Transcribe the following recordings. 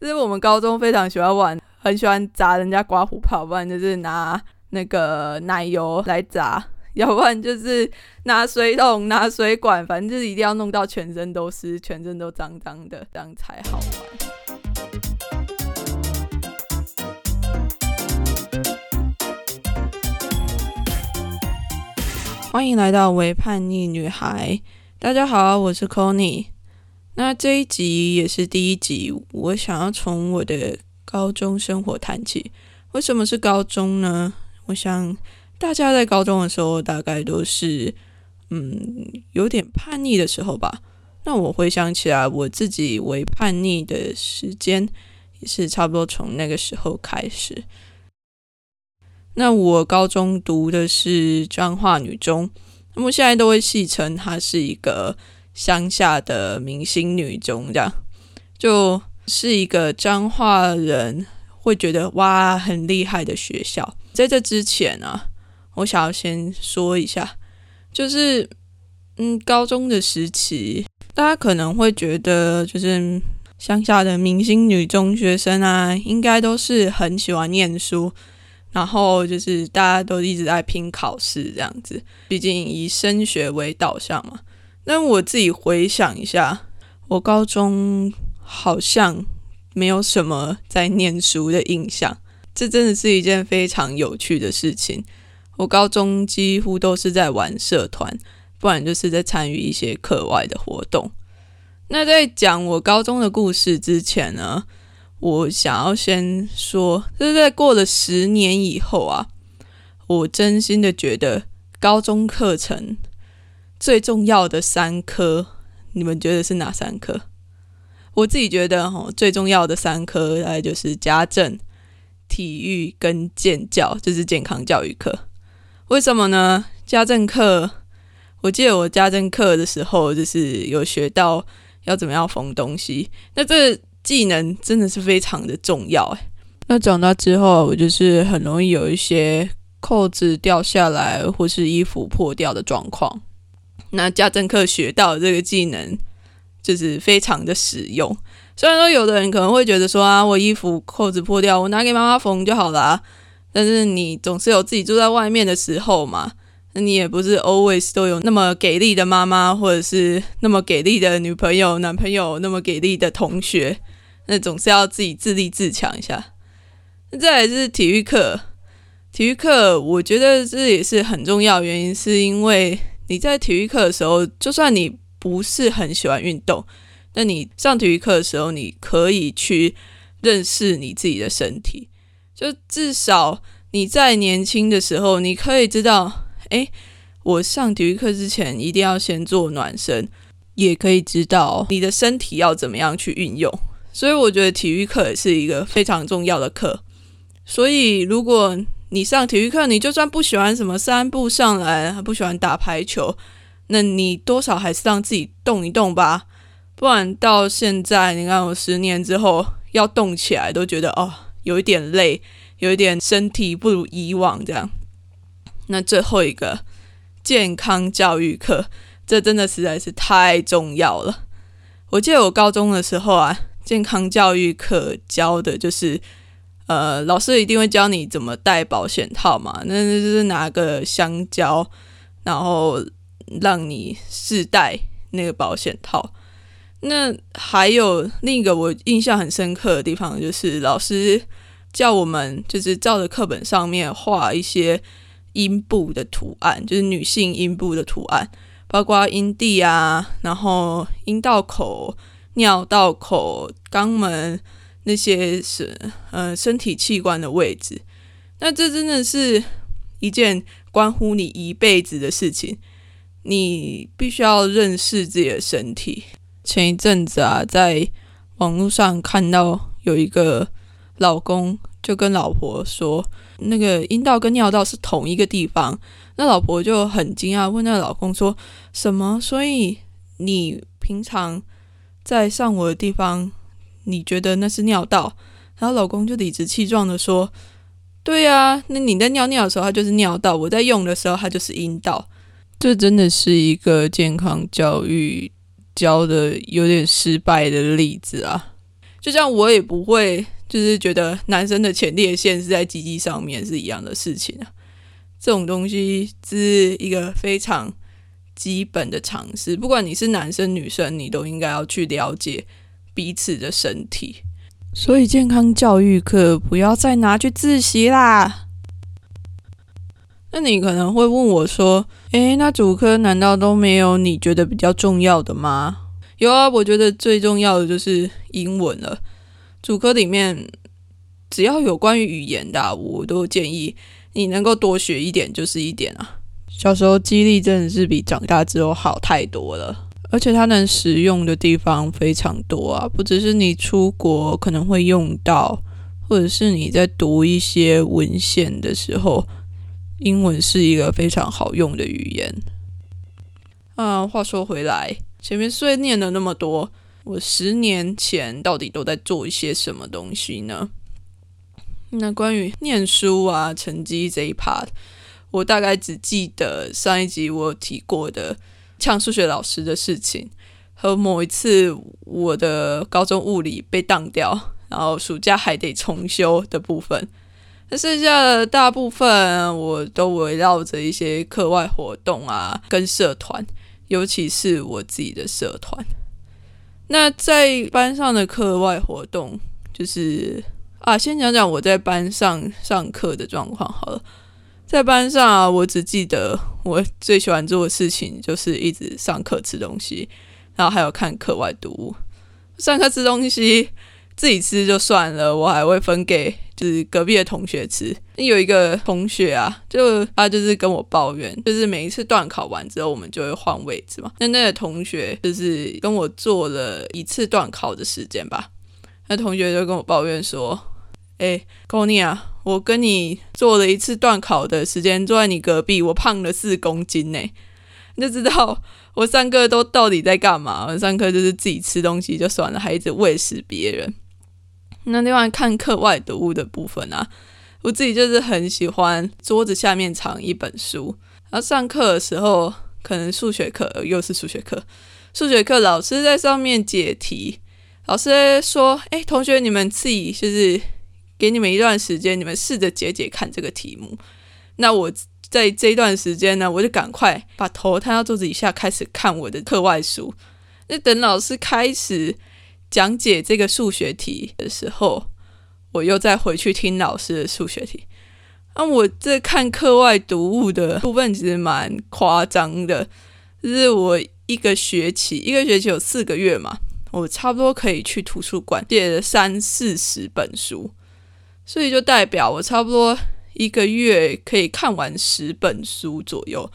就是我们高中非常喜欢玩，很喜欢砸人家刮胡泡，不然就是拿那个奶油来砸，要不然就是拿水桶、拿水管，反正就是一定要弄到全身都湿、全身都脏脏的，这样才好玩。欢迎来到为叛逆女孩，大家好，我是 c o n n y 那这一集也是第一集，我想要从我的高中生活谈起。为什么是高中呢？我想大家在高中的时候，大概都是嗯有点叛逆的时候吧。那我回想起来，我自己为叛逆的时间，也是差不多从那个时候开始。那我高中读的是彰化女中，那么现在都会戏称它是一个乡下的明星女中，这样就是一个彰化人会觉得哇很厉害的学校。在这之前啊，我想要先说一下，就是嗯，高中的时期，大家可能会觉得就是乡下的明星女中学生啊，应该都是很喜欢念书。然后就是大家都一直在拼考试这样子，毕竟以升学为导向嘛。但我自己回想一下，我高中好像没有什么在念书的印象，这真的是一件非常有趣的事情。我高中几乎都是在玩社团，不然就是在参与一些课外的活动。那在讲我高中的故事之前呢？我想要先说，就是在过了十年以后啊，我真心的觉得高中课程最重要的三科，你们觉得是哪三科？我自己觉得哈，最重要的三科大概就是家政、体育跟健教，就是健康教育课。为什么呢？家政课，我记得我家政课的时候，就是有学到要怎么样缝东西。那这技能真的是非常的重要哎。那长大之后，我就是很容易有一些扣子掉下来或是衣服破掉的状况。那家政课学到这个技能就是非常的实用。虽然说有的人可能会觉得说啊，我衣服扣子破掉，我拿给妈妈缝就好了。但是你总是有自己住在外面的时候嘛，那你也不是 always 都有那么给力的妈妈，或者是那么给力的女朋友、男朋友，那么给力的同学。那总是要自己自立自强一下。那再是体育课，体育课我觉得这也是很重要，原因是因为你在体育课的时候，就算你不是很喜欢运动，那你上体育课的时候，你可以去认识你自己的身体。就至少你在年轻的时候，你可以知道，哎，我上体育课之前一定要先做暖身，也可以知道你的身体要怎么样去运用。所以我觉得体育课也是一个非常重要的课。所以如果你上体育课，你就算不喜欢什么三步上来，不喜欢打排球，那你多少还是让自己动一动吧。不然到现在，你看我十年之后要动起来，都觉得哦有一点累，有一点身体不如以往这样。那最后一个健康教育课，这真的实在是太重要了。我记得我高中的时候啊。健康教育课教的就是，呃，老师一定会教你怎么戴保险套嘛。那那就是拿个香蕉，然后让你试戴那个保险套。那还有另一个我印象很深刻的地方，就是老师叫我们就是照着课本上面画一些阴部的图案，就是女性阴部的图案，包括阴蒂啊，然后阴道口。尿道口、肛门那些是呃身体器官的位置，那这真的是一件关乎你一辈子的事情。你必须要认识自己的身体。前一阵子啊，在网络上看到有一个老公就跟老婆说，那个阴道跟尿道是同一个地方。那老婆就很惊讶，问那老公说：“什么？所以你平常？”在上我的地方，你觉得那是尿道？然后老公就理直气壮的说：“对呀，那你在尿尿的时候，它就是尿道；我在用的时候，它就是阴道。”这真的是一个健康教育教的有点失败的例子啊！就像我也不会就是觉得男生的前列腺是在鸡鸡上面是一样的事情啊。这种东西是一个非常基本的常识，不管你是男生女生，你都应该要去了解彼此的身体。所以健康教育课不要再拿去自习啦。那你可能会问我说：“诶，那主科难道都没有你觉得比较重要的吗？”有啊，我觉得最重要的就是英文了。主科里面只要有关于语言的，我都建议你能够多学一点就是一点啊。小时候激励真的是比长大之后好太多了，而且它能使用的地方非常多啊，不只是你出国可能会用到，或者是你在读一些文献的时候。英文是一个非常好用的语言。啊，话说回来，前面虽念了那么多，我十年前到底都在做一些什么东西呢？那关于念书啊、成绩这一 part，我大概只记得上一集我提过的呛数学老师的事情，和某一次我的高中物理被当掉，然后暑假还得重修的部分。那剩下的大部分，我都围绕着一些课外活动啊，跟社团，尤其是我自己的社团。那在班上的课外活动，就是啊，先讲讲我在班上上课的状况好了。在班上，我只记得我最喜欢做的事情就是一直上课吃东西，然后还有看课外读物。上课吃东西。自己吃就算了，我还会分给就是隔壁的同学吃。有一个同学啊，就他就是跟我抱怨，就是每一次段考完之后，我们就会换位置嘛。那那个同学就是跟我做了一次段考的时间吧。那同学就跟我抱怨说：“哎，高尼啊，我跟你做了一次段考的时间，坐在你隔壁，我胖了四公斤呢。你就知道我上课都到底在干嘛？我上课就是自己吃东西就算了，还一直喂食别人。”那另外看课外读物的部分啊，我自己就是很喜欢桌子下面藏一本书，然后上课的时候，可能数学课又是数学课，数学课老师在上面解题，老师说：“哎，同学，你们自己就是给你们一段时间，你们试着解解看这个题目。”那我在这一段时间呢，我就赶快把头探到桌子底下，开始看我的课外书。那等老师开始。讲解这个数学题的时候，我又再回去听老师的数学题。那我这看课外读物的部分其实蛮夸张的，就是我一个学期，一个学期有四个月嘛，我差不多可以去图书馆借了三四十本书，所以就代表我差不多一个月可以看完十本书左右。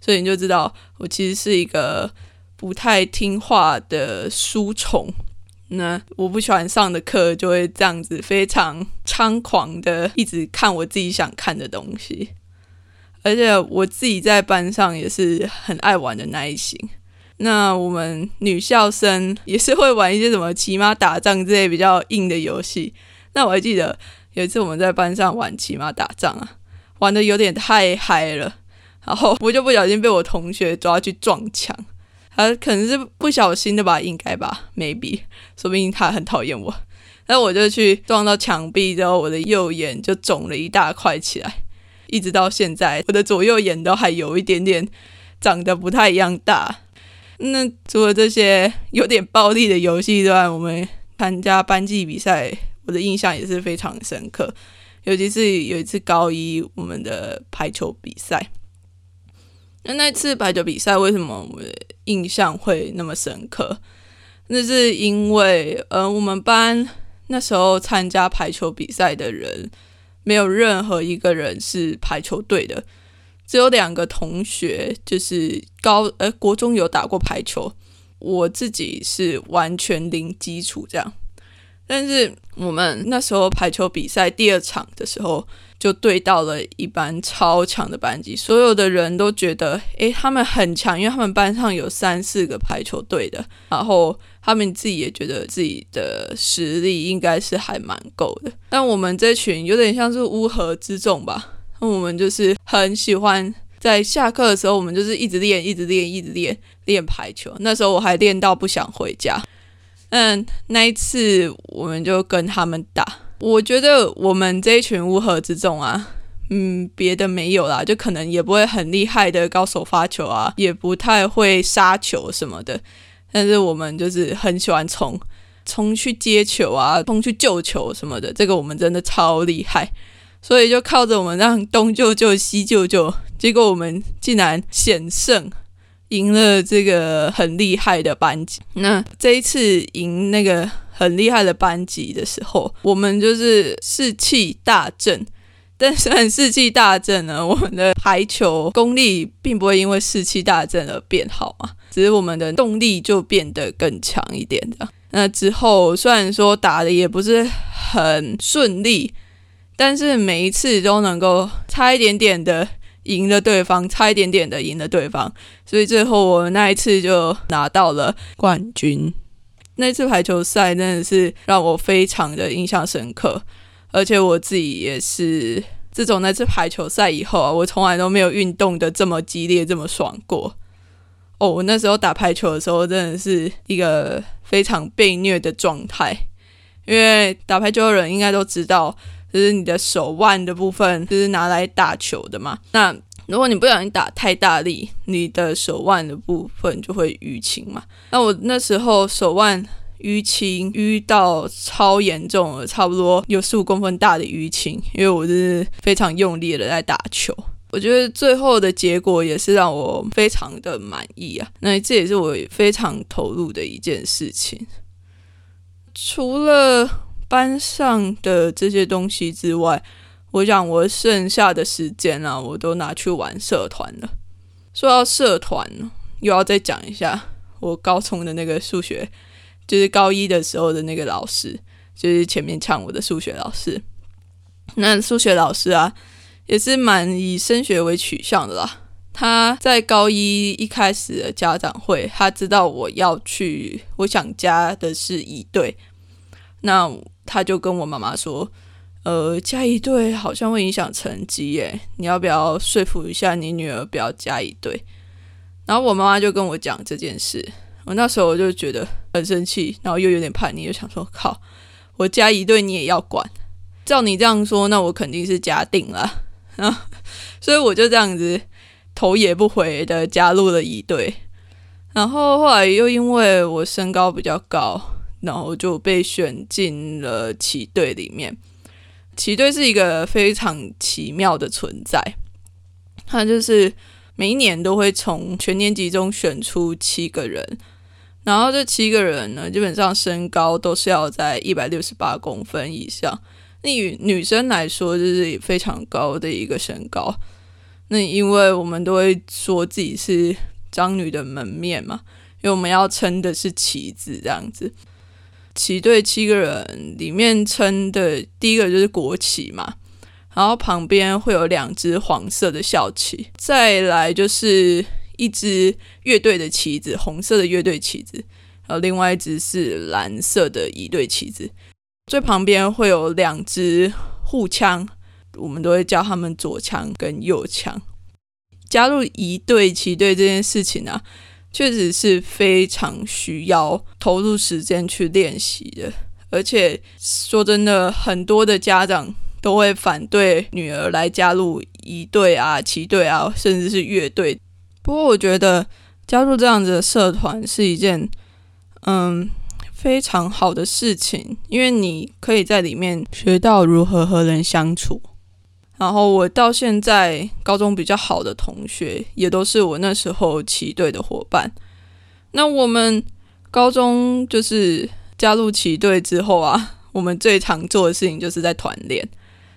所以你就知道，我其实是一个不太听话的书虫。那我不喜欢上的课，就会这样子非常猖狂的一直看我自己想看的东西，而且我自己在班上也是很爱玩的那一型。那我们女校生也是会玩一些什么骑马打仗之类比较硬的游戏。那我还记得有一次我们在班上玩骑马打仗啊，玩的有点太嗨了，然后我就不小心被我同学抓去撞墙。他可能是不小心的吧，应该吧，maybe，说不定他很讨厌我。那我就去撞到墙壁之后，我的右眼就肿了一大块起来，一直到现在，我的左右眼都还有一点点长得不太一样大。那除了这些有点暴力的游戏之外，我们参加班级比赛，我的印象也是非常深刻，尤其是有一次高一我们的排球比赛。那那次排球比赛为什么我的印象会那么深刻？那是因为，呃，我们班那时候参加排球比赛的人，没有任何一个人是排球队的，只有两个同学，就是高呃国中有打过排球，我自己是完全零基础这样。但是我们那时候排球比赛第二场的时候。就对到了一班超强的班级，所有的人都觉得，诶，他们很强，因为他们班上有三四个排球队的，然后他们自己也觉得自己的实力应该是还蛮够的。但我们这群有点像是乌合之众吧，那我们就是很喜欢在下课的时候，我们就是一直练，一直练，一直练练排球。那时候我还练到不想回家。嗯，那一次我们就跟他们打。我觉得我们这一群乌合之众啊，嗯，别的没有啦，就可能也不会很厉害的高手发球啊，也不太会杀球什么的。但是我们就是很喜欢冲，冲去接球啊，冲去救球什么的，这个我们真的超厉害。所以就靠着我们让东救救西救救，结果我们竟然险胜，赢了这个很厉害的班级。那这一次赢那个很厉害的班级的时候，我们就是士气大振。但虽然士气大振呢，我们的排球功力并不会因为士气大振而变好嘛，只是我们的动力就变得更强一点的。那之后虽然说打的也不是很顺利。但是每一次都能够差一点点的赢了对方，差一点点的赢了对方，所以最后我那一次就拿到了冠军。那次排球赛真的是让我非常的印象深刻，而且我自己也是自从那次排球赛以后啊，我从来都没有运动的这么激烈、这么爽过。哦，我那时候打排球的时候真的是一个非常被虐的状态，因为打排球的人应该都知道。就是你的手腕的部分，就是拿来打球的嘛。那如果你不小心打太大力，你的手腕的部分就会淤青嘛。那我那时候手腕淤青淤到超严重了，差不多有十五公分大的淤青，因为我是非常用力的在打球。我觉得最后的结果也是让我非常的满意啊。那这也是我非常投入的一件事情，除了。班上的这些东西之外，我想我剩下的时间啊，我都拿去玩社团了。说到社团，又要再讲一下我高中的那个数学，就是高一的时候的那个老师，就是前面唱我的数学老师。那数学老师啊，也是蛮以升学为取向的啦。他在高一一开始的家长会，他知道我要去，我想加的是一对，那。他就跟我妈妈说：“呃，加一对好像会影响成绩耶，你要不要说服一下你女儿不要加一对？”然后我妈妈就跟我讲这件事，我那时候我就觉得很生气，然后又有点叛逆，就想说：“靠，我加一对你也要管？照你这样说，那我肯定是加定了。”啊，所以我就这样子头也不回的加入了一对，然后后来又因为我身高比较高。然后就被选进了旗队里面。旗队是一个非常奇妙的存在，它就是每一年都会从全年级中选出七个人，然后这七个人呢，基本上身高都是要在一百六十八公分以上。那与女生来说，就是非常高的一个身高。那因为我们都会说自己是张女的门面嘛，因为我们要撑的是旗子这样子。旗队七个人里面撑的第一个就是国旗嘛，然后旁边会有两只黄色的校旗，再来就是一支乐队的旗子，红色的乐队旗子，然后另外一只是蓝色的一队旗子，最旁边会有两支护枪，我们都会叫他们左枪跟右枪。加入一队旗队这件事情呢？确实是非常需要投入时间去练习的，而且说真的，很多的家长都会反对女儿来加入一队啊、旗队啊，甚至是乐队。不过，我觉得加入这样子的社团是一件嗯非常好的事情，因为你可以在里面学到如何和人相处。然后我到现在高中比较好的同学，也都是我那时候骑队的伙伴。那我们高中就是加入骑队之后啊，我们最常做的事情就是在团练。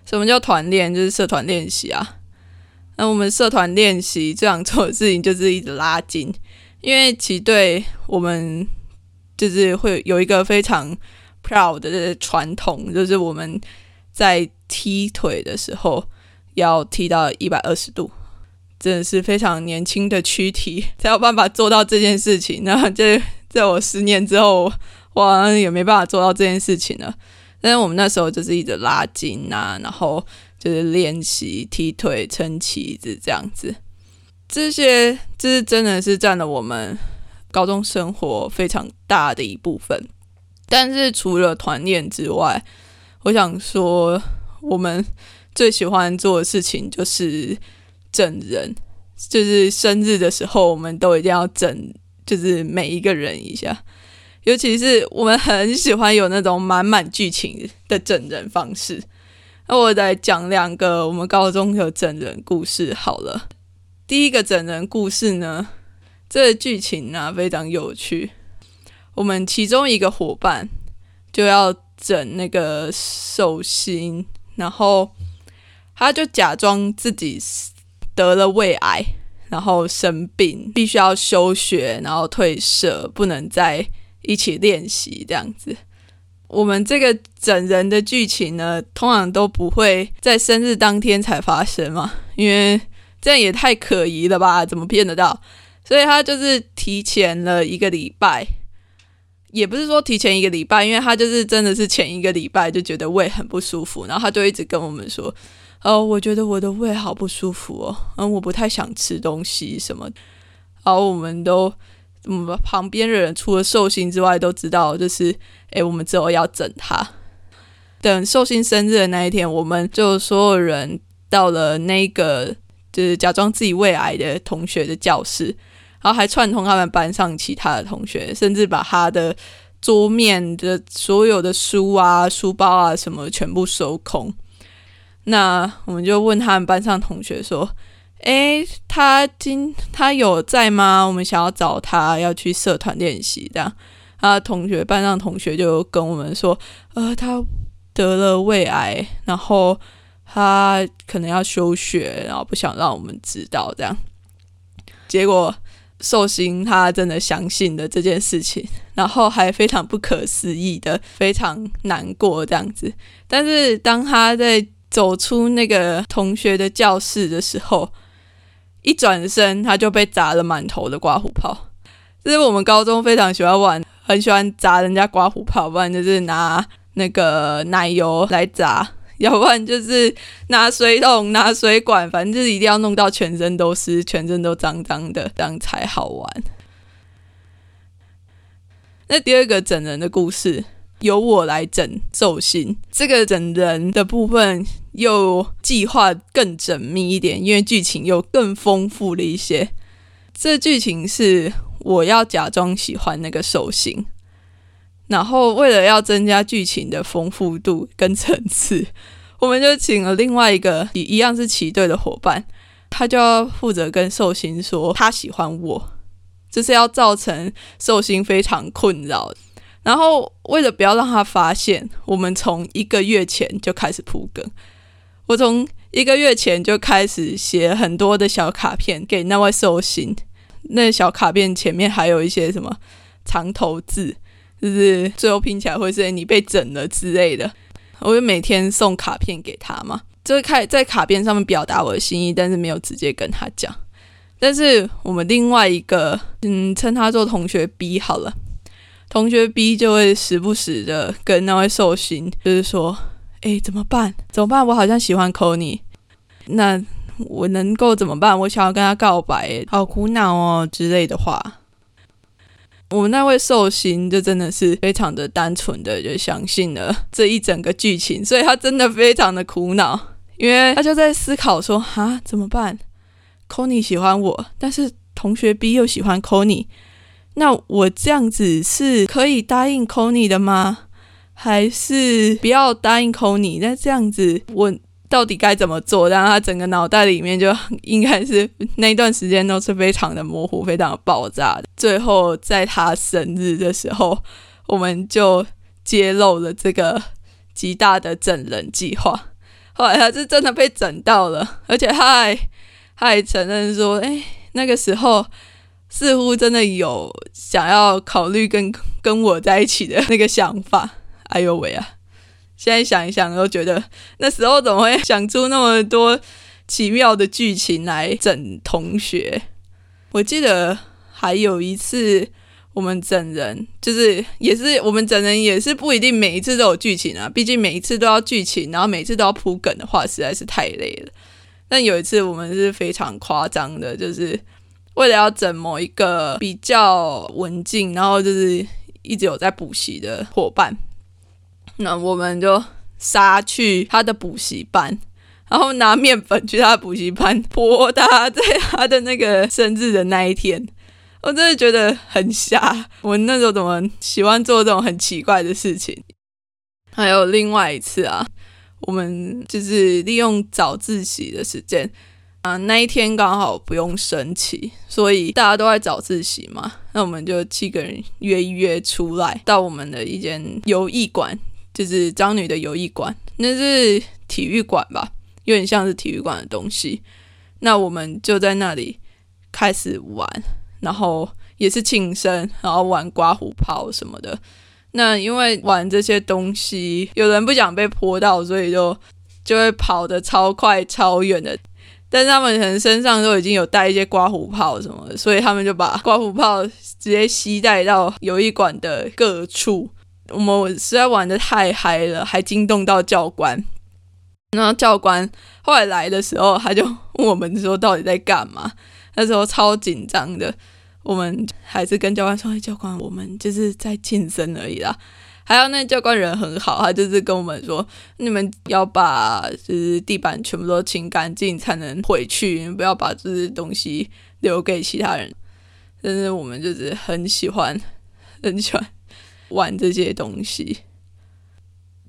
什么叫团练？就是社团练习啊。那我们社团练习最常做的事情就是一直拉筋，因为骑队我们就是会有一个非常 proud 的传统，就是我们在。踢腿的时候要踢到一百二十度，真的是非常年轻的躯体才有办法做到这件事情。那这在我十年之后，我好像也没办法做到这件事情了。但是我们那时候就是一直拉筋啊，然后就是练习踢腿、撑旗子这样子。这些这是真的是占了我们高中生活非常大的一部分。但是除了团练之外，我想说，我们 最喜欢做的事情就是整人，就是生日的时候，我们都一定要整，就是每一个人一下。尤其是我们很喜欢有那种满满剧情的整人方式。那我来讲两个我们高中的整人故事好了。第一个整人故事呢，这个剧情呢非常有趣。我们其中一个伙伴就要整那个寿星，然后他就假装自己得了胃癌，然后生病，必须要休学，然后退社，不能再。一起练习这样子，我们这个整人的剧情呢，通常都不会在生日当天才发生嘛，因为这样也太可疑了吧？怎么骗得到？所以他就是提前了一个礼拜，也不是说提前一个礼拜，因为他就是真的是前一个礼拜就觉得胃很不舒服，然后他就一直跟我们说：“哦，我觉得我的胃好不舒服哦，嗯，我不太想吃东西什么。”然后我们都。嗯，旁边的人除了寿星之外，都知道，就是诶，我们之后要整他。等寿星生日的那一天，我们就所有人到了那个就是假装自己胃癌的同学的教室，然后还串通他们班上其他的同学，甚至把他的桌面的所有的书啊、书包啊什么全部收空。那我们就问他们班上同学说。哎，他今他有在吗？我们想要找他，要去社团练习这样。他同学班上同学就跟我们说，呃，他得了胃癌，然后他可能要休学，然后不想让我们知道这样。结果寿星他真的相信了这件事情，然后还非常不可思议的非常难过这样子。但是当他在走出那个同学的教室的时候，一转身，他就被砸了满头的刮胡泡。这是我们高中非常喜欢玩，很喜欢砸人家刮胡泡，不然就是拿那个奶油来砸，要不然就是拿水桶、拿水管，反正就是一定要弄到全身都湿，全身都脏脏的，这样才好玩。那第二个整人的故事。由我来整寿星，这个整人的部分又计划更缜密一点，因为剧情又更丰富了一些。这剧情是我要假装喜欢那个寿星，然后为了要增加剧情的丰富度跟层次，我们就请了另外一个一样是骑队的伙伴，他就要负责跟寿星说他喜欢我，这是要造成寿星非常困扰。然后，为了不要让他发现，我们从一个月前就开始铺梗。我从一个月前就开始写很多的小卡片给那位寿星，那小卡片前面还有一些什么长头字，就是最后拼起来会是“你被整了”之类的。我就每天送卡片给他嘛，就是开在卡片上面表达我的心意，但是没有直接跟他讲。但是我们另外一个，嗯，称他做同学 B 好了。同学 B 就会时不时的跟那位寿星，就是说：“哎，怎么办？怎么办？我好像喜欢 c o n y 那我能够怎么办？我想要跟他告白，好苦恼哦之类的话。”我们那位寿星就真的是非常的单纯的就相信了这一整个剧情，所以他真的非常的苦恼，因为他就在思考说：“啊，怎么办？C o n y 喜欢我，但是同学 B 又喜欢 c o n y 那我这样子是可以答应 c o n y 的吗？还是不要答应 c o n y 那这样子我到底该怎么做？让他整个脑袋里面就应该是 那段时间都是非常的模糊、非常的爆炸的。最后在他生日的时候，我们就揭露了这个极大的整人计划。后来他是真的被整到了，而且他还他还承认说：“哎，那个时候。”似乎真的有想要考虑跟跟我在一起的那个想法。哎呦喂啊！现在想一想都觉得 那时候怎么会想出那么多奇妙的剧情来整同学？我记得还有一次我们整人，就是也是我们整人也是不一定每一次都有剧情啊。毕竟每一次都要剧情，然后每次都要铺梗的话，实在是太累了。但有一次我们是非常夸张的，就是。为了要整某一个比较文静，然后就是一直有在补习的伙伴，那我们就杀去他的补习班，然后拿面粉去他的补习班泼他，在他的那个生日的那一天，我真的觉得很瞎。我那时候怎么喜欢做这种很奇怪的事情？还有另外一次啊，我们就是利用早自习的时间。啊，那一天刚好不用升旗，所以大家都在早自习嘛。那我们就七个人约一约出来，到我们的一间游艺馆，就是张女的游艺馆，那是体育馆吧，有点像是体育馆的东西。那我们就在那里开始玩，然后也是庆生，然后玩刮胡泡什么的。那因为玩这些东西，有人不想被泼到，所以就就会跑得超快、超远的。但是他们可能身上都已经有带一些刮胡泡什么的，所以他们就把刮胡泡直接吸带到游艺馆的各处。我们实在玩的太嗨了，还惊动到教官。然后教官后来来的时候，他就问我们说到底在干嘛？那时候超紧张的，我们还是跟教官说：“哎教官，我们就是在庆生而已啦。”还有那教官人很好，他就是跟我们说，你们要把就是地板全部都清干净才能回去，不要把这些东西留给其他人。但是我们就是很喜欢很喜欢玩这些东西，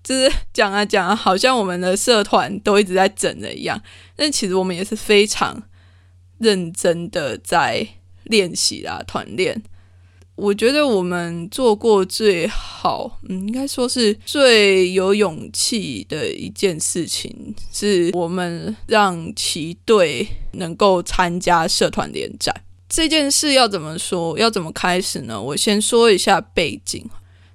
就是讲啊讲啊，好像我们的社团都一直在整的一样。但其实我们也是非常认真的在练习啦，团练。我觉得我们做过最好，嗯，应该说是最有勇气的一件事情，是我们让旗队能够参加社团联战。这件事要怎么说？要怎么开始呢？我先说一下背景。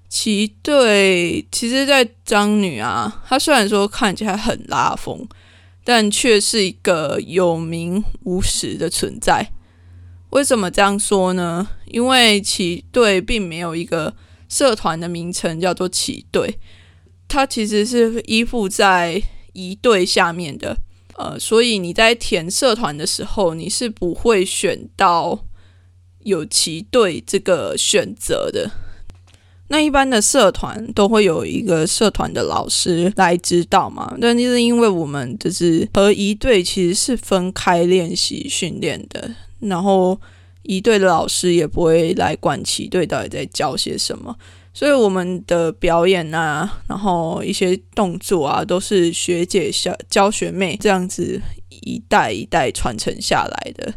骑队其实，在张女啊，她虽然说看起来很拉风，但却是一个有名无实的存在。为什么这样说呢？因为骑队并没有一个社团的名称叫做骑队，它其实是依附在一队下面的。呃，所以你在填社团的时候，你是不会选到有骑队这个选择的。那一般的社团都会有一个社团的老师来指导嘛，但就是因为我们就是和一队其实是分开练习训练的。然后一队的老师也不会来管旗队到底在教些什么，所以我们的表演啊，然后一些动作啊，都是学姐教教学妹这样子一代一代传承下来的。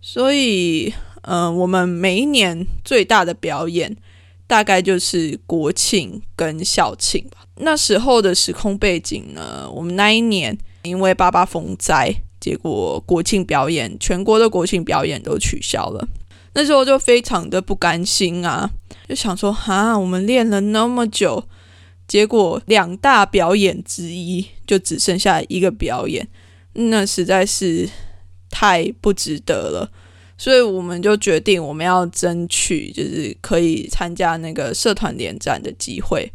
所以，嗯，我们每一年最大的表演大概就是国庆跟校庆吧。那时候的时空背景呢，我们那一年因为八八风灾。结果国庆表演，全国的国庆表演都取消了。那时候就非常的不甘心啊，就想说：哈，我们练了那么久，结果两大表演之一就只剩下一个表演，那实在是太不值得了。所以我们就决定，我们要争取就是可以参加那个社团联展的机会。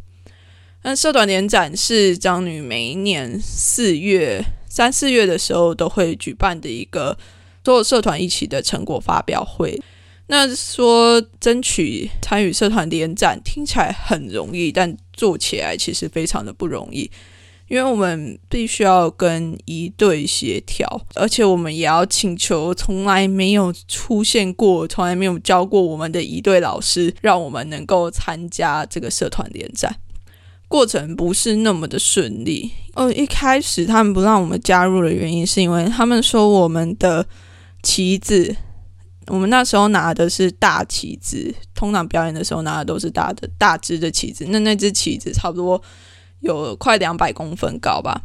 那社团联展是张女每一年四月。三四月的时候都会举办的一个所有社团一起的成果发表会。那说争取参与社团联展听起来很容易，但做起来其实非常的不容易，因为我们必须要跟一队协调，而且我们也要请求从来没有出现过、从来没有教过我们的一队老师，让我们能够参加这个社团联展。过程不是那么的顺利。哦，一开始他们不让我们加入的原因，是因为他们说我们的旗子，我们那时候拿的是大旗子，通常表演的时候拿的都是大的、大只的旗子。那那只旗子差不多有快两百公分高吧。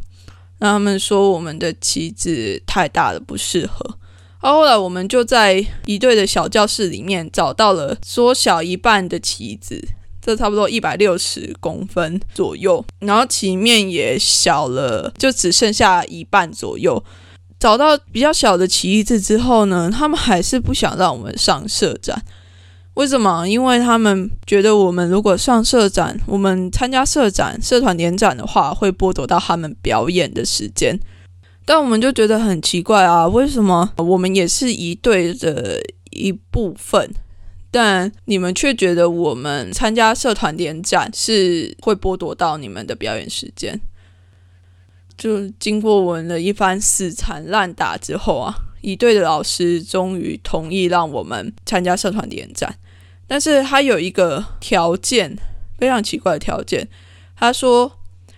那他们说我们的旗子太大了，不适合。后来我们就在一队的小教室里面找到了缩小一半的旗子。这差不多一百六十公分左右，然后旗面也小了，就只剩下一半左右。找到比较小的旗子之后呢，他们还是不想让我们上社展。为什么？因为他们觉得我们如果上社展，我们参加社展、社团联展的话，会剥夺到他们表演的时间。但我们就觉得很奇怪啊，为什么我们也是一队的一部分？但你们却觉得我们参加社团联展是会剥夺到你们的表演时间。就经过我们的一番死缠烂打之后啊，一队的老师终于同意让我们参加社团联战，但是他有一个条件，非常奇怪的条件，他说。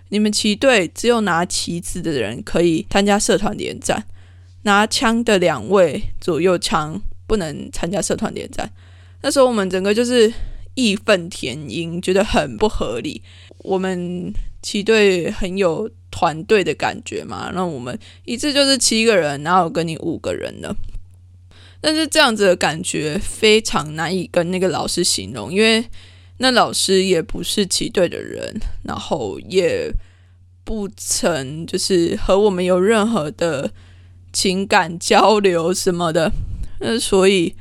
你们旗队只有拿旗子的人可以参加社团联战，拿枪的两位左右枪不能参加社团联战。那时候我们整个就是义愤填膺，觉得很不合理。我们旗队很有团队的感觉嘛，那我们一次就是七个人，然后跟你五个人的？但是这样子的感觉非常难以跟那个老师形容，因为。那老师也不是旗队的人，然后也不曾就是和我们有任何的情感交流什么的，那所以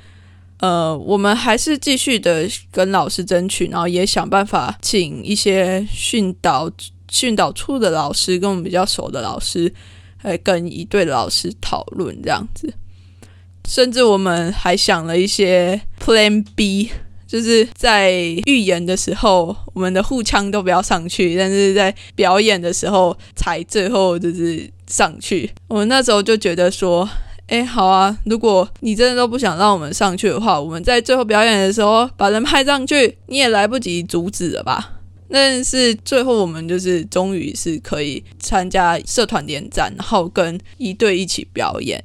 呃，我们还是继续的跟老师争取，然后也想办法请一些训导训导处的老师跟我们比较熟的老师，来跟一队老师讨论这样子，甚至我们还想了一些 Plan B。就是在预演的时候，我们的护枪都不要上去，但是在表演的时候才最后就是上去。我们那时候就觉得说，哎，好啊，如果你真的都不想让我们上去的话，我们在最后表演的时候把人派上去，你也来不及阻止了吧？但是最后我们就是终于是可以参加社团联展，然后跟一队一起表演。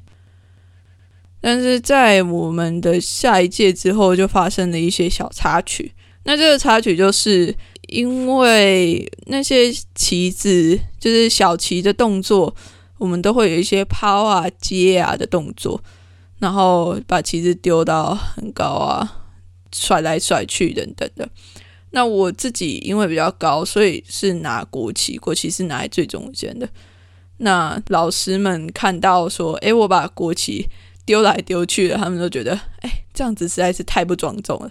但是在我们的下一届之后，就发生了一些小插曲。那这个插曲就是因为那些旗子，就是小旗的动作，我们都会有一些抛啊、接啊的动作，然后把旗子丢到很高啊，甩来甩去等等的。那我自己因为比较高，所以是拿国旗，国旗是拿在最中间的。那老师们看到说：“诶，我把国旗。”丢来丢去的，他们都觉得，哎，这样子实在是太不庄重了。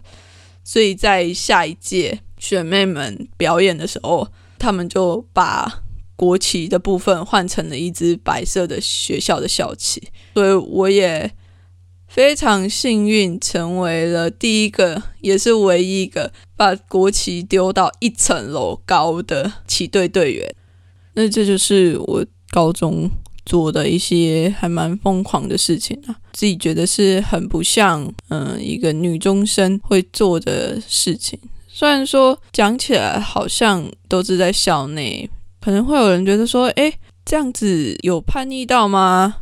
所以在下一届学妹们表演的时候，他们就把国旗的部分换成了一只白色的学校的校旗。所以我也非常幸运，成为了第一个，也是唯一一个把国旗丢到一层楼高的旗队队员。那这就是我高中。做的一些还蛮疯狂的事情啊，自己觉得是很不像嗯一个女中生会做的事情。虽然说讲起来好像都是在校内，可能会有人觉得说，哎，这样子有叛逆到吗？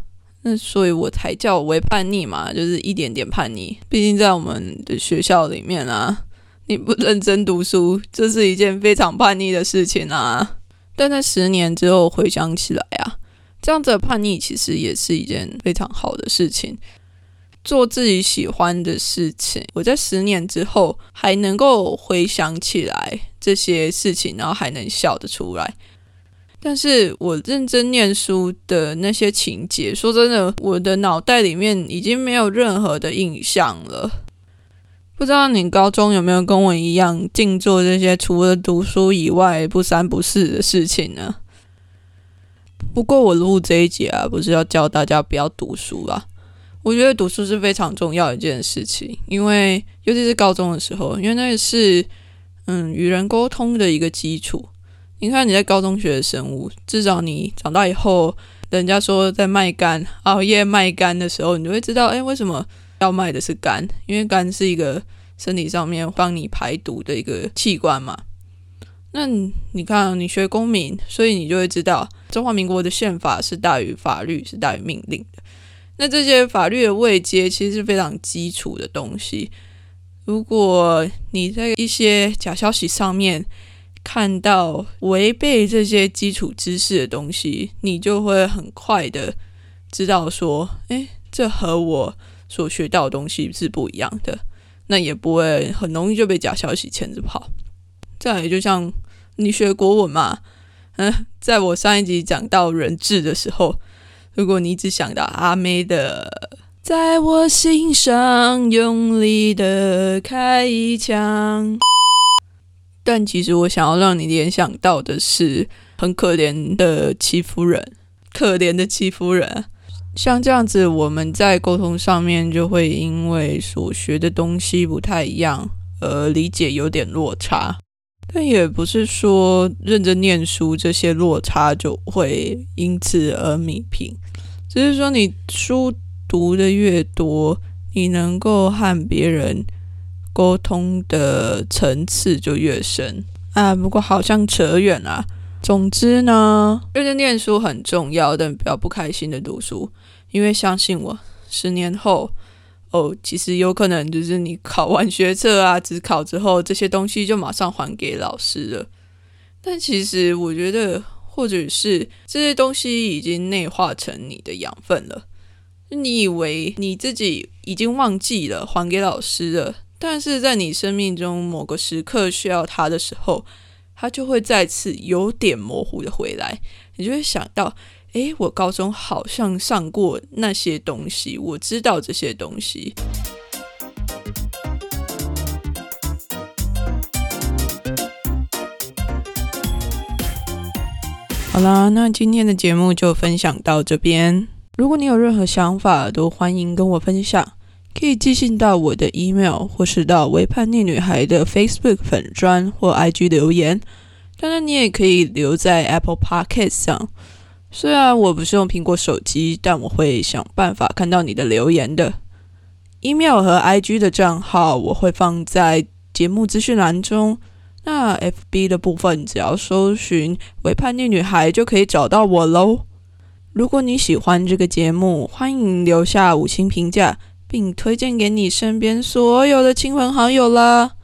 那所以我才叫为叛逆嘛，就是一点点叛逆。毕竟在我们的学校里面啊，你不认真读书，这是一件非常叛逆的事情啊。但在十年之后回想起来啊。这样子的叛逆其实也是一件非常好的事情，做自己喜欢的事情。我在十年之后还能够回想起来这些事情，然后还能笑得出来。但是我认真念书的那些情节，说真的，我的脑袋里面已经没有任何的印象了。不知道你高中有没有跟我一样，净做这些除了读书以外不三不四的事情呢？不过我录这一节啊，不是要教大家不要读书啦。我觉得读书是非常重要一件事情，因为尤其是高中的时候，因为那是嗯与人沟通的一个基础。你看你在高中学的生物，至少你长大以后，人家说在卖肝、熬夜卖肝的时候，你就会知道，哎，为什么要卖的是肝？因为肝是一个身体上面帮你排毒的一个器官嘛。那你看，你学公民，所以你就会知道中华民国的宪法是大于法律，是大于命令的。那这些法律的位阶其实是非常基础的东西。如果你在一些假消息上面看到违背这些基础知识的东西，你就会很快的知道说，诶，这和我所学到的东西是不一样的。那也不会很容易就被假消息牵着跑。再来，就像。你学国文嘛？嗯，在我上一集讲到人质的时候，如果你只想到阿妹的“在我心上用力的开一枪”，但其实我想要让你联想到的是很可怜的戚夫人，可怜的戚夫人。像这样子，我们在沟通上面就会因为所学的东西不太一样，而理解有点落差。但也不是说认真念书这些落差就会因此而弥平，只是说你书读的越多，你能够和别人沟通的层次就越深啊。不过好像扯远了。总之呢，认真念书很重要，但不要不开心的读书，因为相信我，十年后。哦，其实有可能就是你考完学测啊，只考之后这些东西就马上还给老师了。但其实我觉得，或者是这些东西已经内化成你的养分了。你以为你自己已经忘记了还给老师了，但是在你生命中某个时刻需要它的时候，它就会再次有点模糊的回来，你就会想到。诶，我高中好像上过那些东西，我知道这些东西。好啦，那今天的节目就分享到这边。如果你有任何想法，都欢迎跟我分享，可以寄信到我的 email，或是到微叛逆女孩的 Facebook 粉专或 IG 留言。当然，你也可以留在 Apple Podcast 上。虽然我不是用苹果手机，但我会想办法看到你的留言的。email 和 IG 的账号我会放在节目资讯栏中。那 FB 的部分，只要搜寻“微叛逆女孩”就可以找到我喽。如果你喜欢这个节目，欢迎留下五星评价，并推荐给你身边所有的亲朋好友啦。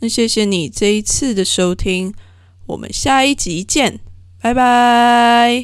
那谢谢你这一次的收听，我们下一集见，拜拜。